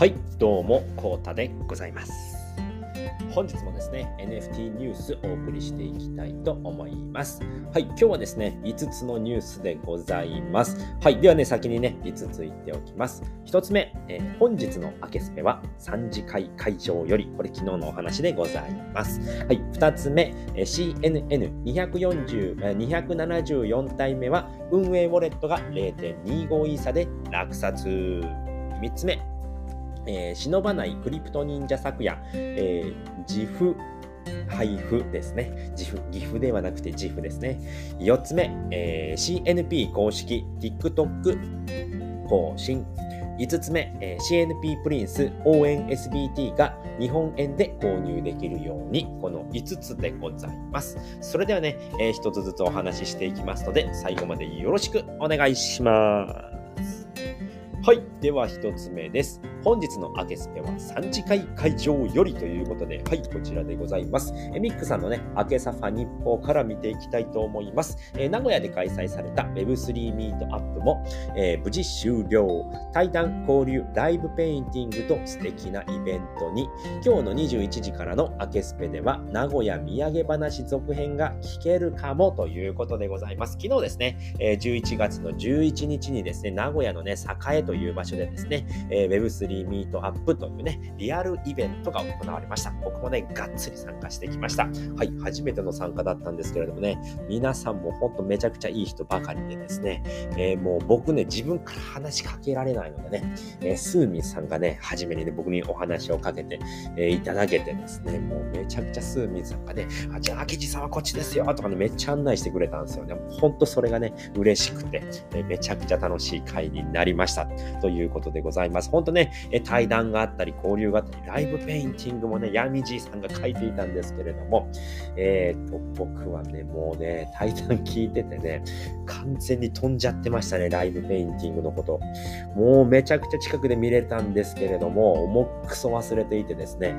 はい、どうも、こうたでございます。本日もですね、NFT ニュースお送りしていきたいと思います。はい、今日はですね、5つのニュースでございます。はい、ではね、先にね、5つ言っておきます。1つ目、えー本日の明けスペは3次会会場より、これ昨日のお話でございます。はい、2つ目、えー CNN240 えー274体目は運営ウォレットが0.25イーサで落札。3つ目、えー忍ばないクリプト忍者昨夜、えー、自負配布ですね。自負、岐阜ではなくて自負ですね。4つ目、えー CNP 公式 TikTok 更新。5つ目、えー CNP プリンス応援 SBT が日本円で購入できるように、この5つでございます。それではね、えー1つずつお話ししていきますので、最後までよろしくお願いします。はい。では一つ目です。本日の明けスペは3次会会場よりということで、はい、こちらでございます。えミックさんのね、明けサファ日報から見ていきたいと思います。えー名古屋で開催された Web3 ミートアップも、えー無事終了。対談、交流、ライブペインティングと素敵なイベントに、今日の21時からの明けスペでは、名古屋土産話続編が聞けるかもということでございます。昨日ですね、えー11月の11日にですね、名古屋のね、栄といういう場所でですね、えー Web3 ミートアップというね、リアルイベントが行われました。僕もね、がっつり参加してきました。はい、初めての参加だったんですけれどもね、皆さんもほんとめちゃくちゃいい人ばかりでですね、えーもう僕ね、自分から話しかけられないのでね、えースーミンさんがね、初めにね、僕にお話をかけて、えーいただけてですね、もうめちゃくちゃスーミンさんがね、あ、じゃあ、明智さんはこっちですよとかね、めっちゃ案内してくれたんですよね。ほんとそれがね、嬉しくて、えーめちゃくちゃ楽しい会になりました。ということでございます。ほんとね、えー対談があったり、交流があったり、ライブペインティングもね、ヤミジーさんが書いていたんですけれども、えー、と、僕はね、もうね、対談聞いててね、完全に飛んじゃってましたね、ライブペインティングのこと。もうめちゃくちゃ近くで見れたんですけれども、重くそ忘れていてですね、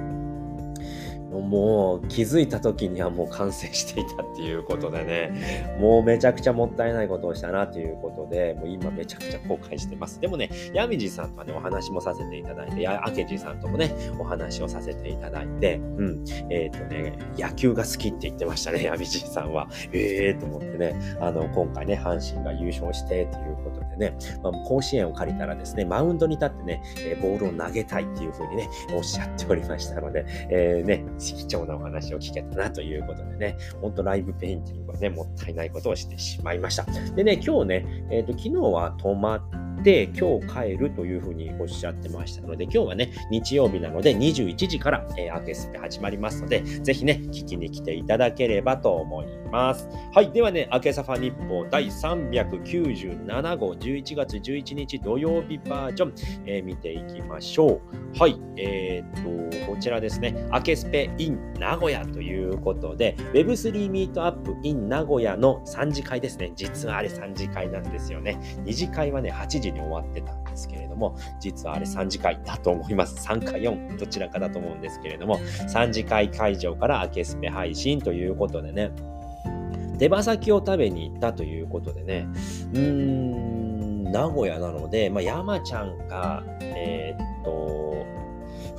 もう気づいた時にはもう完成していたっていうことでね、もうめちゃくちゃもったいないことをしたなということで、もう今めちゃくちゃ後悔してます。でもね、ヤミジさんとはね、お話もさせていただいて、やアケジさんともね、お話をさせていただいて、うん、えっ、とね、野球が好きって言ってましたね、ヤミジさんは。ええーと思ってね、あの、今回ね、阪神が優勝してということでね、まあ、甲子園を借りたらですね、マウンドに立ってね、えボールを投げたいっていうふうにね、おっしゃっておりましたので、えーね、貴重なお話を聞けたなということでね、ほんとライブペインティングはね、もったいないことをしてしまいました。でね、今日ね、えっ、と、昨日は泊まって、今日帰るというふうにおっしゃってましたので、今日はね、日曜日なので21時から、えー、アケスペ始まりますので、ぜひね、聞きに来ていただければと思います。はい。ではね、明けサファ日報第397号11月11日土曜日バージョン、えー見ていきましょう。はい。えーっと、こちらですね、明けスペ in 名古屋ということで、Web3 ミートアップ in 名古屋の3次会ですね。実はあれ3次会なんですよね。2次会はね、8時に終わってたんですけれども、実はあれ3次会だと思います。3か4、どちらかだと思うんですけれども、3次会会場から明けスペ配信ということでね、手羽先を食べに行ったということでね、うーん、名古屋なので、まあ、山ちゃんか、えーっと、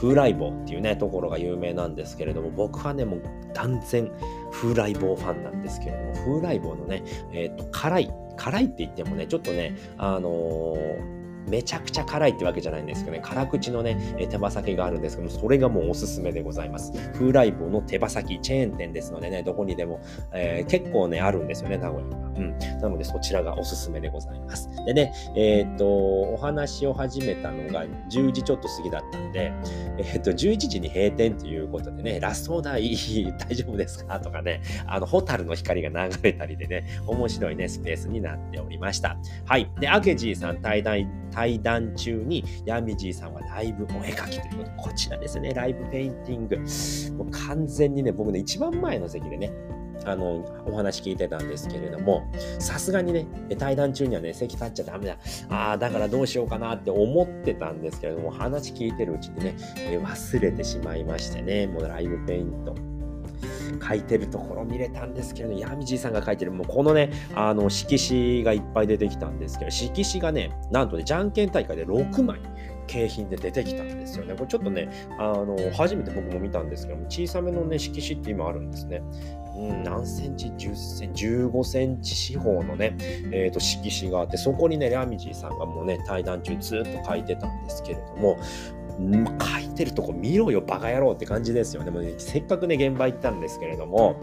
風来坊っていうね、ところが有名なんですけれども、僕はね、もう断然風来坊ファンなんですけれども、風来坊のね、えーっと、辛い、辛いって言ってもね、ちょっとね、あのーめちゃくちゃ辛いってわけじゃないんですけどね、辛口のね、え手羽先があるんですけども、それがもうおすすめでございます。風来坊の手羽先、チェーン店ですのでね、どこにでも、えー結構ね、あるんですよね、名古屋は。うん。なので、そちらがおすすめでございます。でね、えーっと、お話を始めたのが10時ちょっと過ぎだったんで、えーっと、11時に閉店ということでね、ラストオーダーい大丈夫ですか？とかね、あの、ホタルの光が流れたりでね、面白いね、スペースになっておりました。はい。で、アケジーさん対談、対談中に、ヤミジーさんはライブお絵描きということで、こちらですね、ライブペインティング。もう完全にね、僕ね、一番前の席でね、あの、お話聞いてたんですけれども、さすがにね、対談中にはね、席立っちゃダメだ。ああ、だからどうしようかなって思ってたんですけれども、話聞いてるうちにね、忘れてしまいましてね、もうライブペイント。書いてるところ見れたんですけれど、ヤミジーさんが書いてる、もうこのね、あの、色紙がいっぱい出てきたんですけど、色紙がね、なんとね、じゃんけん大会で6枚。景品で出てきたんですよね。これちょっとね、あの、初めて僕も見たんですけども、小さめのね、色紙って今あるんですね。うん、何センチ ?10 センチ、15センチ四方のね、えっ、ー、と、色紙があって、そこにね、ラミジーさんがもうね、対談中ずっと書いてたんですけれども、書いてるとこ見ろよ、バカ野郎って感じですよね。もうねせっかくね、現場行ったんですけれども、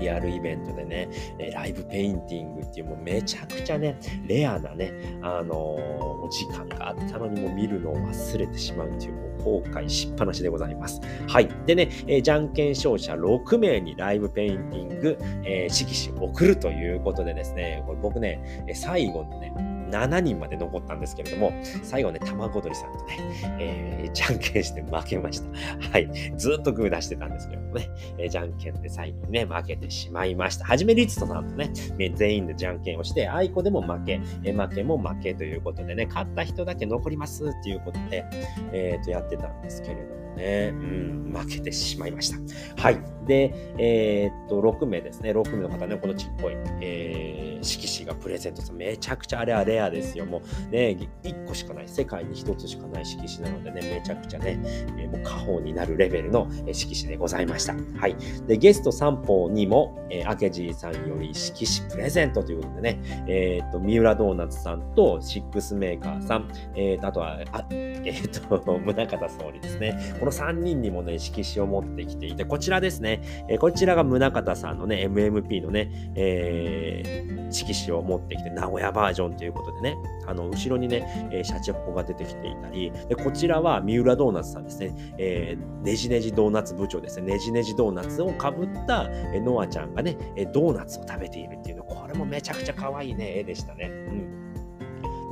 リアルイベントでね、えライブペインティングっていうもうめちゃくちゃね、レアなね、あのー、お時間があったのにも見るのを忘れてしまうっていう、もう後悔しっぱなしでございます。はい。でね、えー、じゃんけん勝者6名にライブペインティング、えー、色紙送るということでですね、これ僕ね、最後のね、7人まで残ったんですけれども、最後ね、卵鳥さんとね、えー、じゃんけんして負けました。はい。ずっとグー出してたんですけどもね、えー、じゃんけんで最後にね、負けてしまいました。はじめリツトさんとね、全員でじゃんけんをして、あいこでも負け、えー、負けも負けということでね、勝った人だけ残りますっていうことで、えっ、と、やってたんですけれども、ね、うん、負けてしまいました。はい。で、えー、っと、6名ですね。6名の方ね、このちっこい、えー、色紙がプレゼントさめちゃくちゃあれはレアですよ。もうね、1個しかない、世界に1つしかない色紙なのでね、めちゃくちゃね、えー、もう家宝になるレベルの色紙でございました。はい。で、ゲスト3方にも、えー、明治さんより色紙プレゼントということでね、えー、っと、三浦ドーナツさんとシックスメーカーさん、えー、っと、あとは、あえー、っと、宗像総理ですね。この3人にもね、色紙を持ってきていて、こちらですね、え、こちらが宗像さんのね、MMP のね、えー、色紙を持ってきて、名古屋バージョンということでね、あの、後ろにね、えー、シャチホコが出てきていたり、で、こちらは三浦ドーナツさんですね、えー、ねじねじドーナツ部長ですね、ねじねじドーナツをかぶった、えー、ノアちゃんがね、えドーナツを食べているっていうの、これもめちゃくちゃ可愛いね、絵でしたね。うん。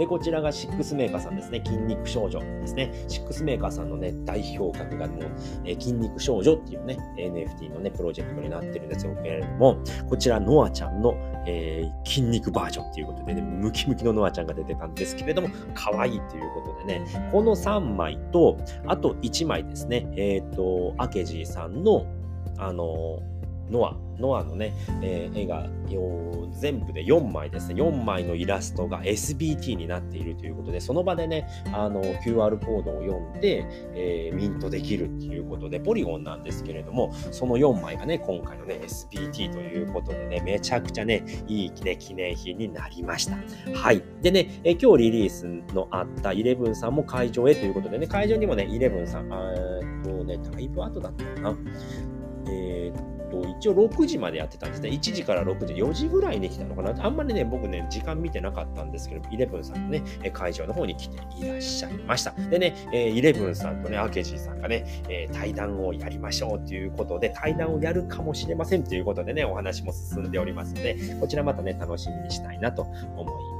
で、こちらがシックスメーカーさんですね。筋肉少女ですね。シックスメーカーさんのね、代表格がもう、え、筋肉少女っていうね、NFT のね、プロジェクトになってるんですよけれども、こちら、ノアちゃんの、えー、筋肉バージョンっていうことでね、ムキムキのノアちゃんが出てたんですけれども、可愛いということでね、この3枚と、あと1枚ですね、えっ、ー、と、アケジーさんの、あのノア、ノアのね、えー、絵が全部で4枚ですね、4枚のイラストが SBT になっているということで、その場でね、あの QR コードを読んで、えー、ミントできるっていうことで、ポリゴンなんですけれども、その4枚がね、今回のね、SBT ということでね、めちゃくちゃね、いい、ね、記念品になりました。はい。でね、え今日リリースのあったイレブンさんも会場へということでね、会場にもね、イレブンさん、えっとね、だいぶ後だったかな。えー、と、一応6時までやってたんですね。1時から6時、4時ぐらいに来たのかな。あんまりね、僕ね、時間見てなかったんですけど、イレブンさんのね、会場の方に来ていらっしゃいました。でね、イレブンさんとね、アケジーさんがね、え対談をやりましょうということで、対談をやるかもしれませんということでね、お話も進んでおりますので、こちらまたね、楽しみにしたいなと思います。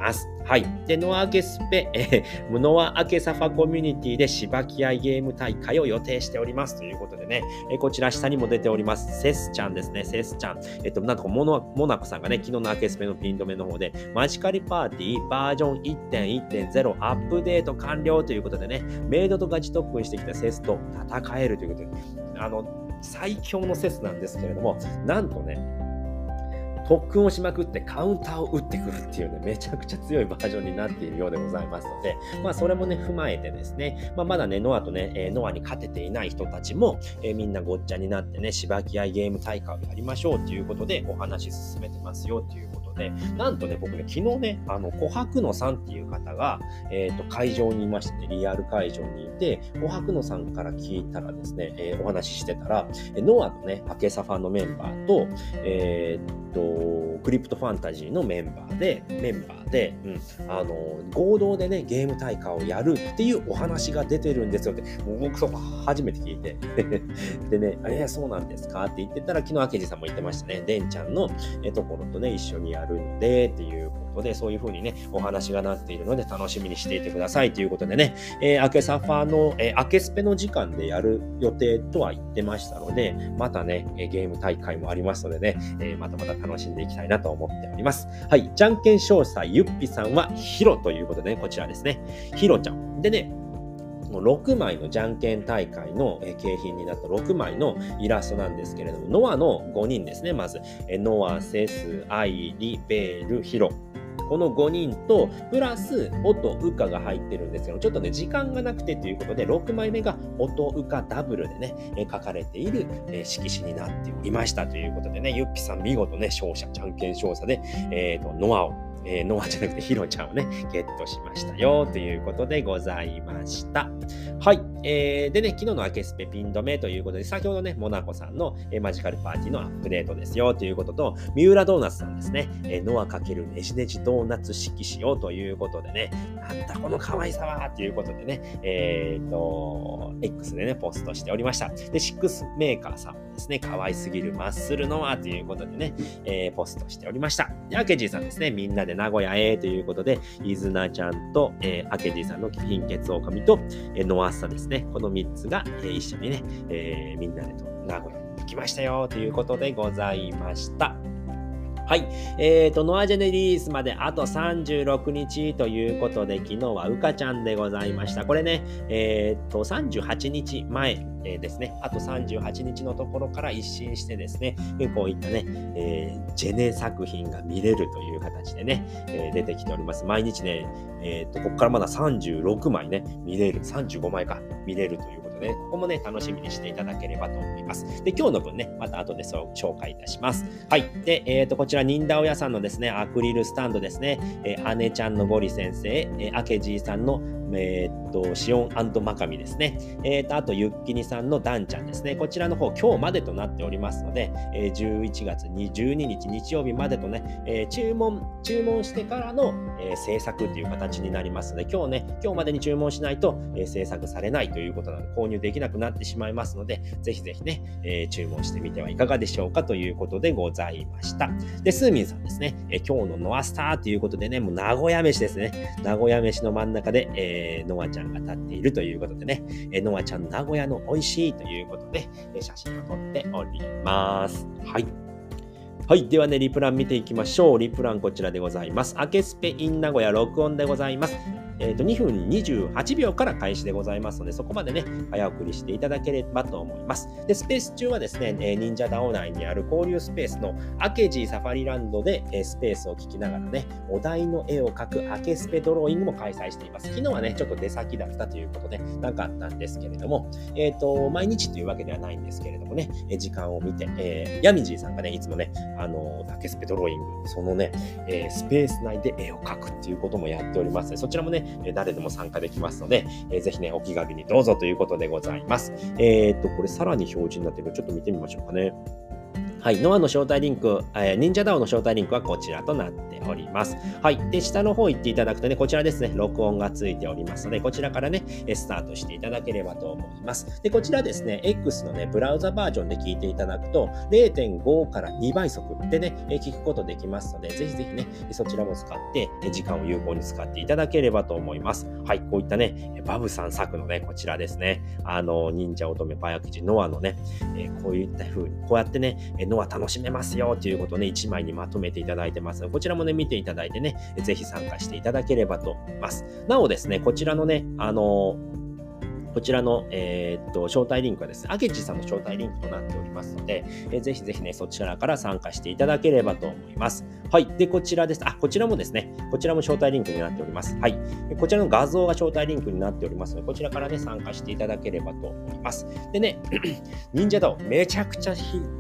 はい。で、ノアアケスペ、えー、ノアアケサファコミュニティで芝き合いゲーム大会を予定しておりますということでね、えこちら下にも出ております、セスちゃんですね、セスちゃん。えっと、なんとモノモナコさんがね、昨日のアケスペのピン止めの方で、マジカリパーティーバージョン1.1.0アップデート完了ということでね、メイドとガチ特訓してきたセスと戦えるということで、あの、最強のセスなんですけれども、なんとね、特訓をしまくってカウンターを打ってくるっていうね、めちゃくちゃ強いバージョンになっているようでございますので、まあそれもね、踏まえてですね、まあまだね、ノアとね、え、ノアに勝てていない人たちも、え、みんなごっちゃになってね、しばき合いゲーム大会をやりましょうということでお話し進めてますよっていうことで、なんとね、僕ね、昨日ね、あの、琥珀野さんっていう方が、えっ、ー、と、会場にいましてね、リアル会場にいて、琥珀野さんから聞いたらですね、えー、お話ししてたら、ノアとね、アケサファのメンバーと、えっ、と、クリプトファンタジーのメンバーで、メンバーで、うん、あの、合同でね、ゲーム大会をやるっていうお話が出てるんですよって、僕そこ初めて聞いて。でね、えー、そうなんですかって言ってたら、昨日、明治さんも言ってましたね。デンちゃんのところとね、一緒にやるので、っていうことで、そういう風にね、お話がなっているので、楽しみにしていてくださいということでね、えー、アケサファーの、えー、アケスペの時間でやる予定とは言ってましたので、またね、ゲーム大会もありますのでね、えー、またまた楽しんでいきたいなと思っております。はい、じゃんけん詳細、ゆっぴさんはヒロということでね、こちらですね。ヒロちゃん。でね、の6枚のじゃんけん大会の景品になった6枚のイラストなんですけれども、ノアの5人ですね、まず。ノア、セス、アイリ、ベール、ヒロ。この5人と、プラス、音、うかが入ってるんですけど、ちょっとね、時間がなくてということで、6枚目が音、うか、ダブルでね、え書かれている、え色紙になっておりましたということでね、ゆっぴさん見事ね、勝者、じゃんけん勝者で、えっ、ー、と、ノアをえー、ノアじゃなくてヒロちゃんをね、ゲットしましたよということでございました。はい。えー、でね、昨日のアケスペピン止めということで、先ほどね、モナコさんの、えー、マジカルパーティーのアップデートですよということと、三浦ドーナツさんですね、えー、ノア×ネジネジドーナツ式しようということでね、なんだこの可愛さはということでね、えっ、ー、と、X でね、ポストしておりました。で、シックスメーカーさんもですね、可愛すぎるマッスルノアということでね、えー、ポストしておりました。で、アケジーさんですね、みんなで名古屋へということで、イズナちゃんと、えー、アケジさんの貧血狼と、えー、ノアッサですね、この3つが、えー、一緒にね、えー、みんなでと名古屋に行きましたよということでございました。はい。えっ、ー、と、ノアジェネリースまであと36日ということで、昨日はうかちゃんでございました。これね、えっ、ー、と、38日前、えー、ですね、あと38日のところから一新してですね、こういったね、えー、ジェネ作品が見れるという形でね、えー、出てきております。毎日ね、えっ、と、ここからまだ36枚ね、見れる、35枚か、見れるというで、ここもね、楽しみにしていただければと思います。で、今日の分ね、また後で紹介いたします。はい。で、えっ、ー、と、こちら、ニンダオ屋さんのですね、アクリルスタンドですね、えー、姉ちゃんのゴリ先生、えー、アケジーさんのえー、っと、シオンマカミですね。えー、っと、あと、ユッキニさんのダンちゃんですね。こちらの方、今日までとなっておりますので、えー、11月12日日曜日までとね、えー、注文、注文してからの、えー、制作という形になりますので、今日ね、今日までに注文しないと、えー、制作されないということなので、購入入できなくなってしまいますので、ぜひぜひね、えー、注文してみてはいかがでしょうかということでございました。で、スーミンさんですね、えー、今日のノアスターということでね、もう名古屋飯ですね。名古屋飯の真ん中で、えー、ノアちゃんが立っているということでね、えー、ノアちゃん名古屋の美味しいということで、えー、写真を撮っております。はい。はい。ではね、リプラン見ていきましょう。リプランこちらでございます。アケスペイン名古屋録音でございます。えー、と2分28秒から開始でございますので、そこまでね、早送りしていただければと思います。で、スペース中はですね、えー、忍者ダオ内にある交流スペースのアケジーサファリランドで、えー、スペースを聞きながらね、お題の絵を描くアケスペドローイングも開催しています。昨日はね、ちょっと出先だったということで、なかったんですけれども、えっ、ー、と、毎日というわけではないんですけれどもね、え時間を見て、えー、ヤミジーさんがね、いつもね、あの、アケスペドローイング、そのね、えスペース内で絵を描くっていうこともやっております、そちらもね、え誰でも参加できますので、えー、ぜひね、お気軽にどうぞということでございます。えー、っと、これさらに表示になってるので、ちょっと見てみましょうかね。はい、ノアの招待リンク、えー、忍者ダオの招待リンクはこちらとなっております。はい。で、下の方行っていただくとね、こちらですね、録音がついておりますので、こちらからね、スタートしていただければと思います。で、こちらですね、X のね、ブラウザバージョンで聞いていただくと、0.5から2倍速でね、聞くことできますので、ぜひぜひね、そちらも使って、時間を有効に使っていただければと思います。はい。こういったね、バブさん作のね、こちらですね、あの、忍者乙女パヤキジノアのね、えこういった風に、こうやってね、のは楽しめますよということをね、1枚にまとめていただいてます、こちらもね、見ていただいてね、ぜひ参加していただければと思います。なおですね、こちらのね、あのこちらの、えー、っと、招待リンクはですね、アゲッジさんの招待リンクとなっておりますので、えー、ぜひぜひね、そちらから参加していただければと思います。はい。で、こちらです。あ、こちらもですね、こちらも招待リンクになっております。はい。こちらの画像が招待リンクになっておりますので、こちらからね、参加していただければと思います。でね、忍者道、めちゃくちゃ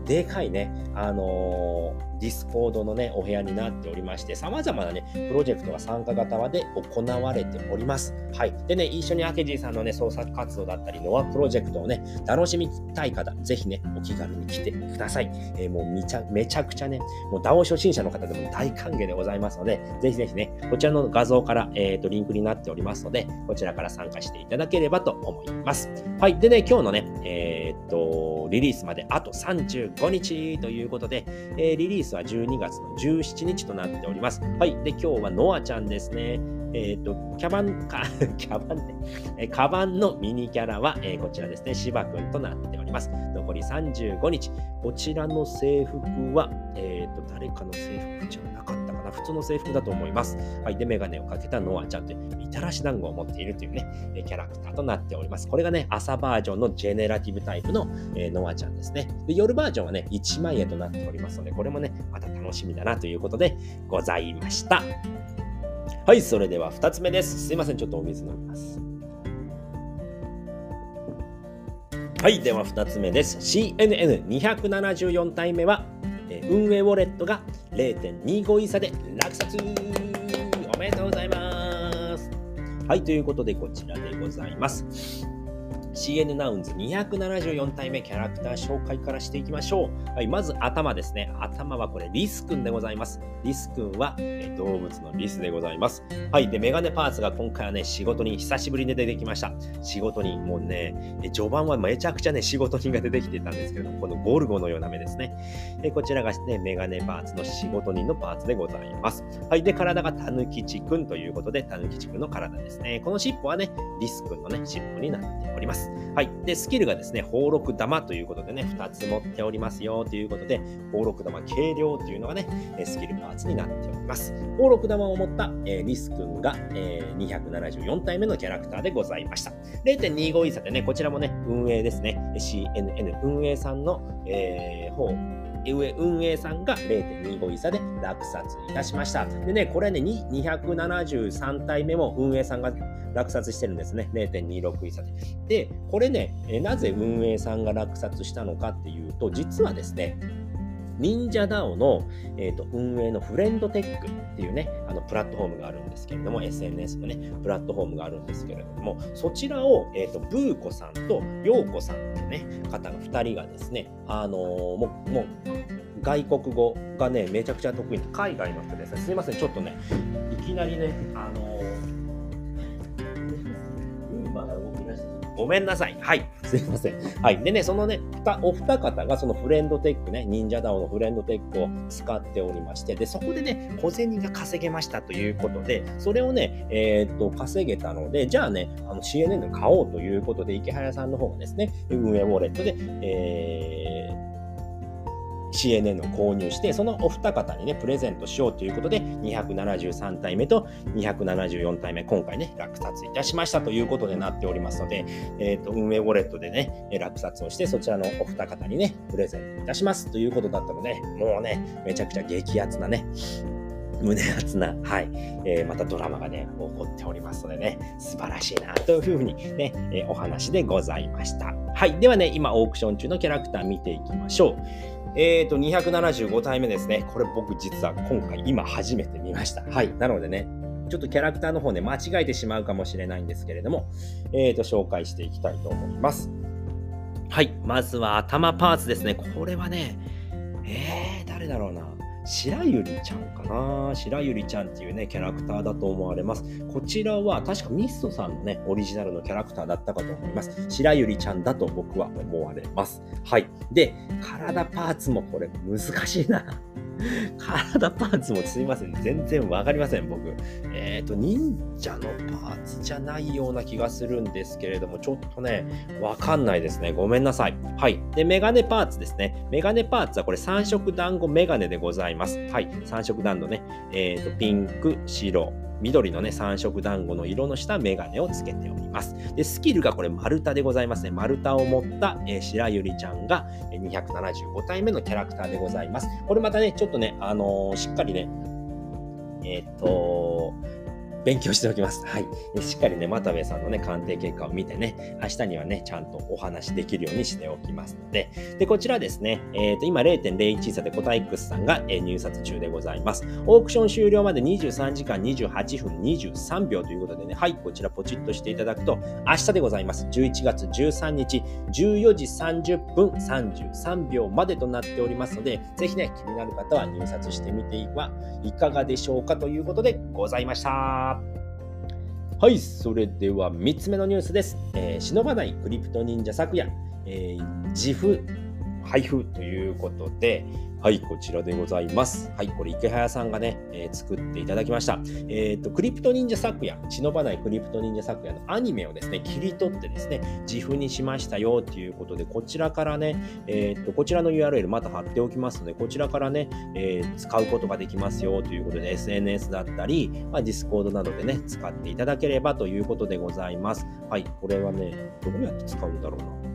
でかいね、あのーディスコードのね、お部屋になっておりまして、様々なね、プロジェクトが参加型で行われております。はい。でね、一緒にアケジーさんのね、創作活動だったり、ノアプロジェクトをね、楽しみたい方、ぜひね、お気軽に来てください。えー、もうめちゃめちゃくちゃね、もう DAO 初心者の方でも大歓迎でございますので、ぜひぜひね、こちらの画像から、えっ、ー、と、リンクになっておりますので、こちらから参加していただければと思います。はい。でね、今日のね、えー、っと、リリースまであと35日ということで、えー、リリースは12月の17日となっております。はい。で、今日はノアちゃんですね。えっ、ー、と、キャバン、か、キャバンね、え、カバンのミニキャラは、えー、こちらですね、芝くんとなっております。残り35日。こちらの制服は、えっ、ー、と、誰かの制服じゃなかったかな。な普通の制服だと思います。はい。で、メガネをかけたノアちゃんというみたらし団子を持っているというね、キャラクターとなっております。これがね、朝バージョンのジェネラティブタイプの、えノアちゃんですね。で、夜バージョンはね、1万円となっておりますので、これもね、また楽しみだなということでございました。はい、それでは2つ目です。すいません、ちょっとお水飲みます。はい、では2つ目です。CNN274 体目は、運営ウォレットが0.25イーサで落札おめでとうございます。はい、ということでこちらでございます。CN ナウンズ274体目キャラクター紹介からしていきましょう。はい、まず頭ですね。頭はこれリスくんでございます。リスくんは、え動物のリスでございます。はい、で、メガネパーツが今回はね、仕事に久しぶりに出てきました。仕事に、もうね、序盤はめちゃくちゃね、仕事人が出てきてたんですけども、このゴルゴのような目ですね。でこちらがね、メガネパーツの仕事人のパーツでございます。はい、で、体がタヌキチくんということで、タヌキチくんの体ですね。この尻尾はね、リスくんのね、尻尾になっております。。はい。で、スキルがですね、宝禄玉ということでね、2つ持っておりますよということで、宝禄玉軽量というのがね、スキルパーツになっております。宝禄玉を持った、えー、リス君が、えー、274体目のキャラクターでございました。0.25イーサでね、こちらもね、運営ですね、CNN 運営さんの、えー、方、上運営さんが0.25イーサで落札いたしました。でね、これね、273体目も運営さんが落札してるんですね。0.26イーサで。で、これね、なぜ運営さんが落札したのかっていうと、実はですね、忍者 DAO の、えーと、運営のフレンドテックっていうね、あのプラットフォームがあるんですけれども、SNS のね、プラットフォームがあるんですけれども、そちらを、えーと、ブーコさんとヨーコさんっていうね、方が2人がですね、あのー、もう、もう外国語がね、めちゃくちゃ得意な海外の人ですね。すいません、ちょっとね、いきなりね、あのーごめんなさい。はい。すいません。はい。でね、そのね、お二方がそのフレンドテックね、忍者ダオのフレンドテックを使っておりまして、で、そこでね、小銭が稼げましたということで、それをね、えー、っと、稼げたので、じゃあね、あの CNN 買おうということで、池早さんの方がですね、運営ウォレットで、えー CNN を購入して、そのお二方にね、プレゼントしようということで、273体目と274体目、今回ね、落札いたしましたということでなっておりますので、えっ、ー、と、運営ウォレットでね、落札をして、そちらのお二方にね、プレゼントいたしますということだったので、もうね、めちゃくちゃ激アツなね、胸熱な、はい、えー、またドラマがね、起こっておりますのでね、素晴らしいなというふうにね、えー、お話でございました。はい。ではね、今オークション中のキャラクター見ていきましょう。えっ、ー、と、275体目ですね。これ僕実は今回今初めて見ました。はい。なのでね、ちょっとキャラクターの方ね、間違えてしまうかもしれないんですけれども、えっ、ー、と、紹介していきたいと思います。はい。まずは頭パーツですね。これはね、えー、誰だろうな。白百合ちゃんかな白百合ちゃんっていうね、キャラクターだと思われます。こちらは確かミストさんのね、オリジナルのキャラクターだったかと思います。白百合ちゃんだと僕は思われます。はい。で、体パーツもこれ難しいな。体パーツもすいません。全然わかりません、僕。えっ、ー、と、忍者のパーツじゃないような気がするんですけれども、ちょっとね、わかんないですね。ごめんなさい。はい。で、メガネパーツですね。メガネパーツはこれ3色団子メガネでございます。はい。3色団子ね。えっ、ー、と、ピンク、白、緑のね、三色団子の色のしたメガネをつけております。で、スキルがこれ丸太でございますね。丸太を持った、えー、白百合ちゃんが275体目のキャラクターでございます。これまたね、ちょっとね、あのー、しっかりね、えっ、と勉強しておきます。はい。しっかりね、又部さんのね、鑑定結果を見てね、明日にはね、ちゃんとお話できるようにしておきますので、で、こちらですね、えっ、ー、と、今0.01差でコタイックスさんが、え、入札中でございます。オークション終了まで23時間28分23秒ということでね、はい、こちらポチッとしていただくと、明日でございます。11月13日、14時30分33秒までとなっておりますので、ぜひね、気になる方は入札してみてはいかがでしょうかということでございました。はい、それでは3つ目のニュースです。えー、忍ばないクリプト忍者昨夜、えー、自負配布ということで、はい、こちらでございます。はい、これ池早さんがね、えー、作っていただきました。えっ、と、クリプト忍者昨夜、忍ばないクリプト忍者昨夜のアニメをですね、切り取ってですね、自負にしましたよということで、こちらからね、えっ、と、こちらの URL また貼っておきますので、こちらからね、え使うことができますよということで、SNS だったり、まあ、Discord などでね、使っていただければということでございます。はい、これはね、どうやって使うんだろうな。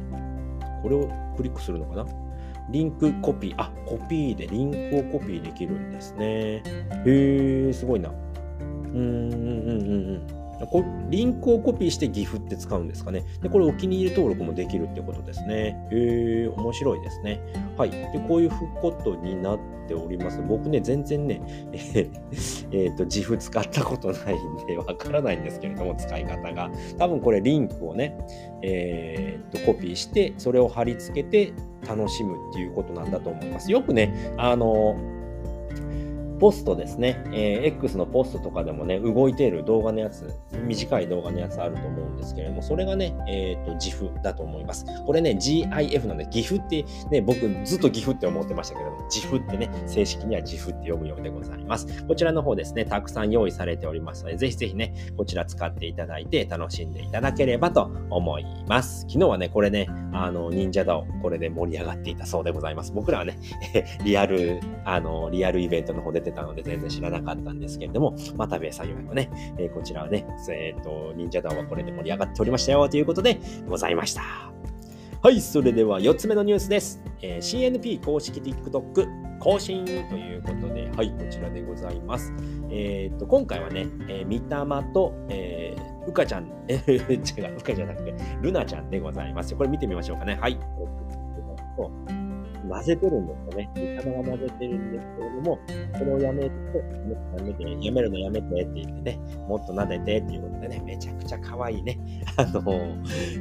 これをクリックするのかな？リンクコピー、あ、コピーでリンクをコピーできるんですね。へえ、すごいな。うんうんうんうんうん。こリンクをコピーして GIF って使うんですかね。で、これお気に入り登録もできるってことですね。へえ、面白いですね。はい。で、こういうことになっております。僕ね、全然ね、えー、えー、と、GIF 使ったことないんで、わからないんですけれども、使い方が。多分これリンクをね、えー、と、コピーして、それを貼り付けて楽しむっていうことなんだと思います。よくね、あの、ポストですね、えー、X のポストとかでもね、動いている動画のやつ、短い動画のやつあると思うんですけれども、それがね、えっ、ー、と、GIF だと思います。これね、GIF なんで、GIF ってね、僕ずっと GIF って思ってましたけども、GIF ってね、正式には GIF って読むようでございます。こちらの方ですね、たくさん用意されておりますので、ぜひぜひね、こちら使っていただいて楽しんでいただければと思います。昨日はね、これね、あの、忍者だをこれで盛り上がっていたそうでございます。僕らはね、リアル、あの、リアルイベントの方で出てたので全然知らなかったんですけれども、またべさゆのね、えー、こちらはね、えっ、ー、と、忍者団はこれで盛り上がっておりましたよということでございました。はい、それでは4つ目のニュースです。えー、CNP 公式 TikTok 更新ということで、はい、こちらでございます。えっ、ー、と、今回はね、えー、みたまと、えー、うかちゃん、えー、違う、うかじゃなくて、ルナちゃんでございます。これ見てみましょうかね。はい。混ぜてるんですよね。見た目は混ぜてるんですけれども、これをやめて、やめて、やめるのやめてって言ってね、もっと撫でてっていうことでね、めちゃくちゃ可愛いね、あの、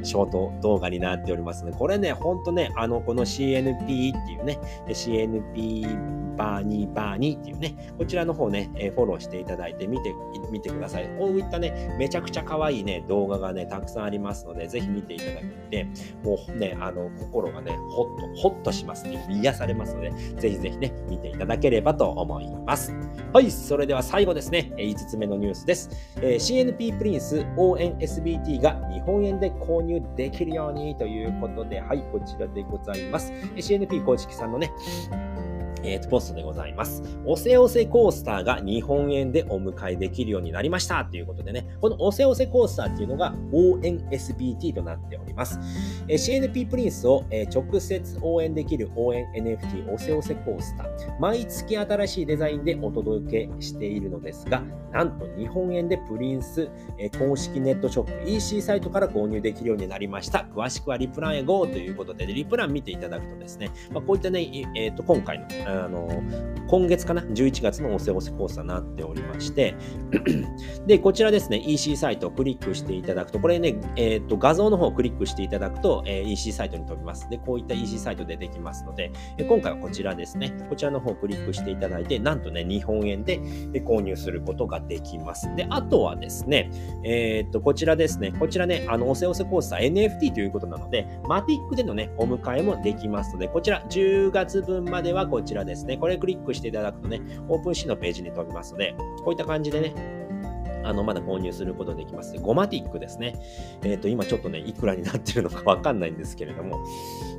ショート動画になっておりますね。これね、ほんとね、あの、この CNP っていうね、CNP バーニーバーニーっていうね、こちらの方ね、えフォローしていただいて見て、見てください。こういったね、めちゃくちゃ可愛いね、動画がね、たくさんありますので、ぜひ見ていただいて、もうね、あの、心がね、ほっと、ほっとしますね。癒されますので、ぜひぜひね、見ていただければと思います。はい、それでは最後ですね、5つ目のニュースです。えー、CNP プリンス応援 SBT が日本円で購入できるようにということで、はい、こちらでございます。CNP 公式さんのね、えー、とポストでございます。おせおせコースターが日本円でお迎えできるようになりましたということでね、このおせおせコースターっていうのが ONSBT となっております。えー、CNP プリンスを、えー、直接応援できる応援 NFT おせおせコースター。毎月新しいデザインでお届けしているのですが、なんと日本円でプリンス、えー、公式ネットショップ EC サイトから購入できるようになりました。詳しくはリプランへ GO ということで、リプラン見ていただくとですね、まあ、こういったね、えー、と今回のあの、今月かな ?11 月のおせおせコースになっておりまして、で、こちらですね、EC サイトをクリックしていただくと、これね、えっ、ー、と、画像の方をクリックしていただくと、えー、EC サイトに飛びます。で、こういった EC サイト出てきますので、え今回はこちらですね、こちらの方をクリックしていただいて、なんとね、日本円で購入することができます。で、あとはですね、えっ、ー、と、こちらですね、こちらね、あの、おせおせコースター NFT ということなので、マティックでのね、お迎えもできますので、こちら10月分まではこちららですね、これクリックしていただくとね、オープンシーのページに飛びますので、こういった感じでね、あの、まだ購入することできます。ゴマティックですね。えっ、ー、と、今ちょっとね、いくらになってるのか わかんないんですけれども、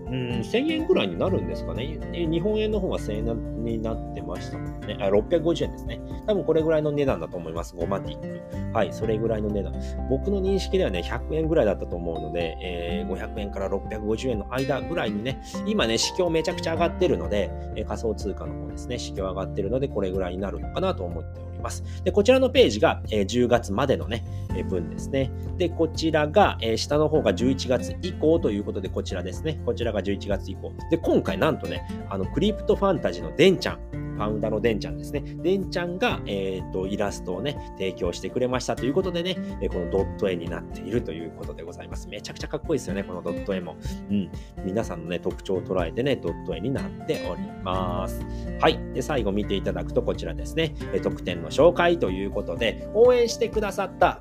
うん、1000円ぐらいになるんですかね。日本円の方が1000円になってましたもんね。あ、650円ですね。多分これぐらいの値段だと思います。ゴマティック。はい、それぐらいの値段。僕の認識ではね、100円ぐらいだったと思うので、えー、500円から650円の間ぐらいにね、今ね、市況めちゃくちゃ上がってるので、えー、仮想通貨の方ですね、市況上がってるので、これぐらいになるのかなと思っております。ります。で、こちらのページが、えー、10月までのね、え、分ですね。で、こちらが、え、下の方が11月以降ということで、こちらですね。こちらが11月以降。で、今回なんとね、あの、クリプトファンタジーのデンちゃん、ファウンダーのデンちゃんですね。デンちゃんが、え、ー、と、イラストをね、提供してくれましたということでね、このドット絵になっているということでございます。めちゃくちゃかっこいいですよね、このドット絵も。うん。皆さんのね、特徴を捉えてね、ドット絵になっております。はい。で、最後見ていただくとこちらですね。え特典の紹介ということで、応援してくださった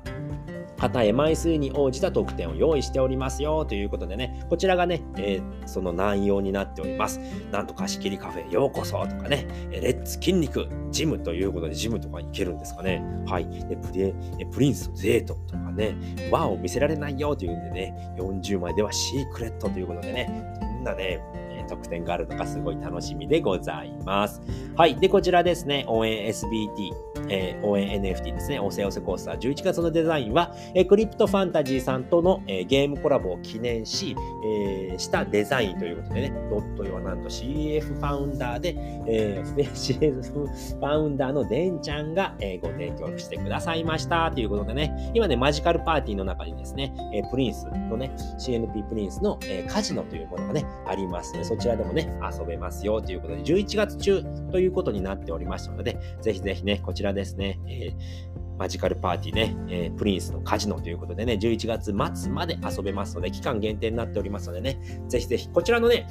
旗へ枚数に応じた特典を用意しておりますよということでね、こちらがね、えー、その内容になっております。なんと貸し切りカフェようこそとかね、レッツ筋肉、ジムということでジムとか行けるんですかね。はい。でプリプリンスデートとかね、和を見せられないよというんでね、40枚ではシークレットということでね、どんなね、特典があるのかすごい楽しみでございます。はい。で、こちらですね、応援 SBT、えー、応援 NFT ですね、おせおせコースター。11月のデザインは、えー、クリプトファンタジーさんとの、えー、ゲームコラボを記念し、えー、したデザインということでね、ドットよはなんと CF ファウンダーで、えー、CF ファウンダーのデンちゃんが、えー、ご提供してくださいましたということでね、今ね、マジカルパーティーの中にですね、えー、プリンスのね、CNP プリンスの、えー、カジノというものがね、ありますので、そちらでもね、遊べますよということで、11月中ということになっておりましたので、ぜひぜひね、こちらですね、えーマジカルパーティーね、えー、プリンスのカジノということでね、11月末まで遊べますので、期間限定になっておりますのでね、ぜひぜひ、こちらのね、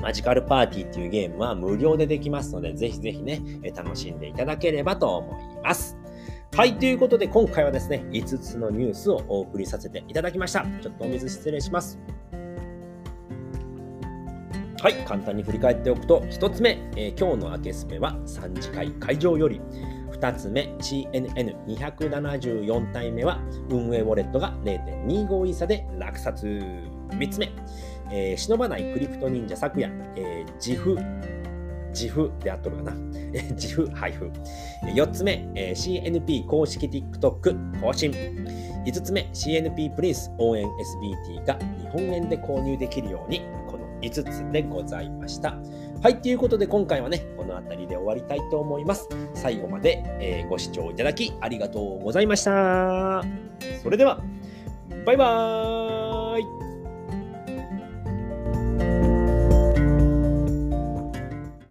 マジカルパーティーっていうゲームは無料でできますので、ぜひぜひね、楽しんでいただければと思います。はい、ということで今回はですね、5つのニュースをお送りさせていただきました。ちょっとお水失礼します。はい、簡単に振り返っておくと、1つ目、えー、今日の明けすめは3次会会場より、2つ目、CNN274 体目は運営ウォレットが0.25イーサで落札。3つ目、えー、忍ばないクリプト忍者昨夜、えー、自負、自負であっとるかな。自負配布。4つ目、えー、CNP 公式 TikTok 更新。5つ目、CNP プリンス応援 SBT が日本円で購入できるようにこの5つでございました。はい、ということで今回はね、この辺りで終わりたいと思います。最後まで、えー、ご視聴いただきありがとうございました。それでは、バイバーイ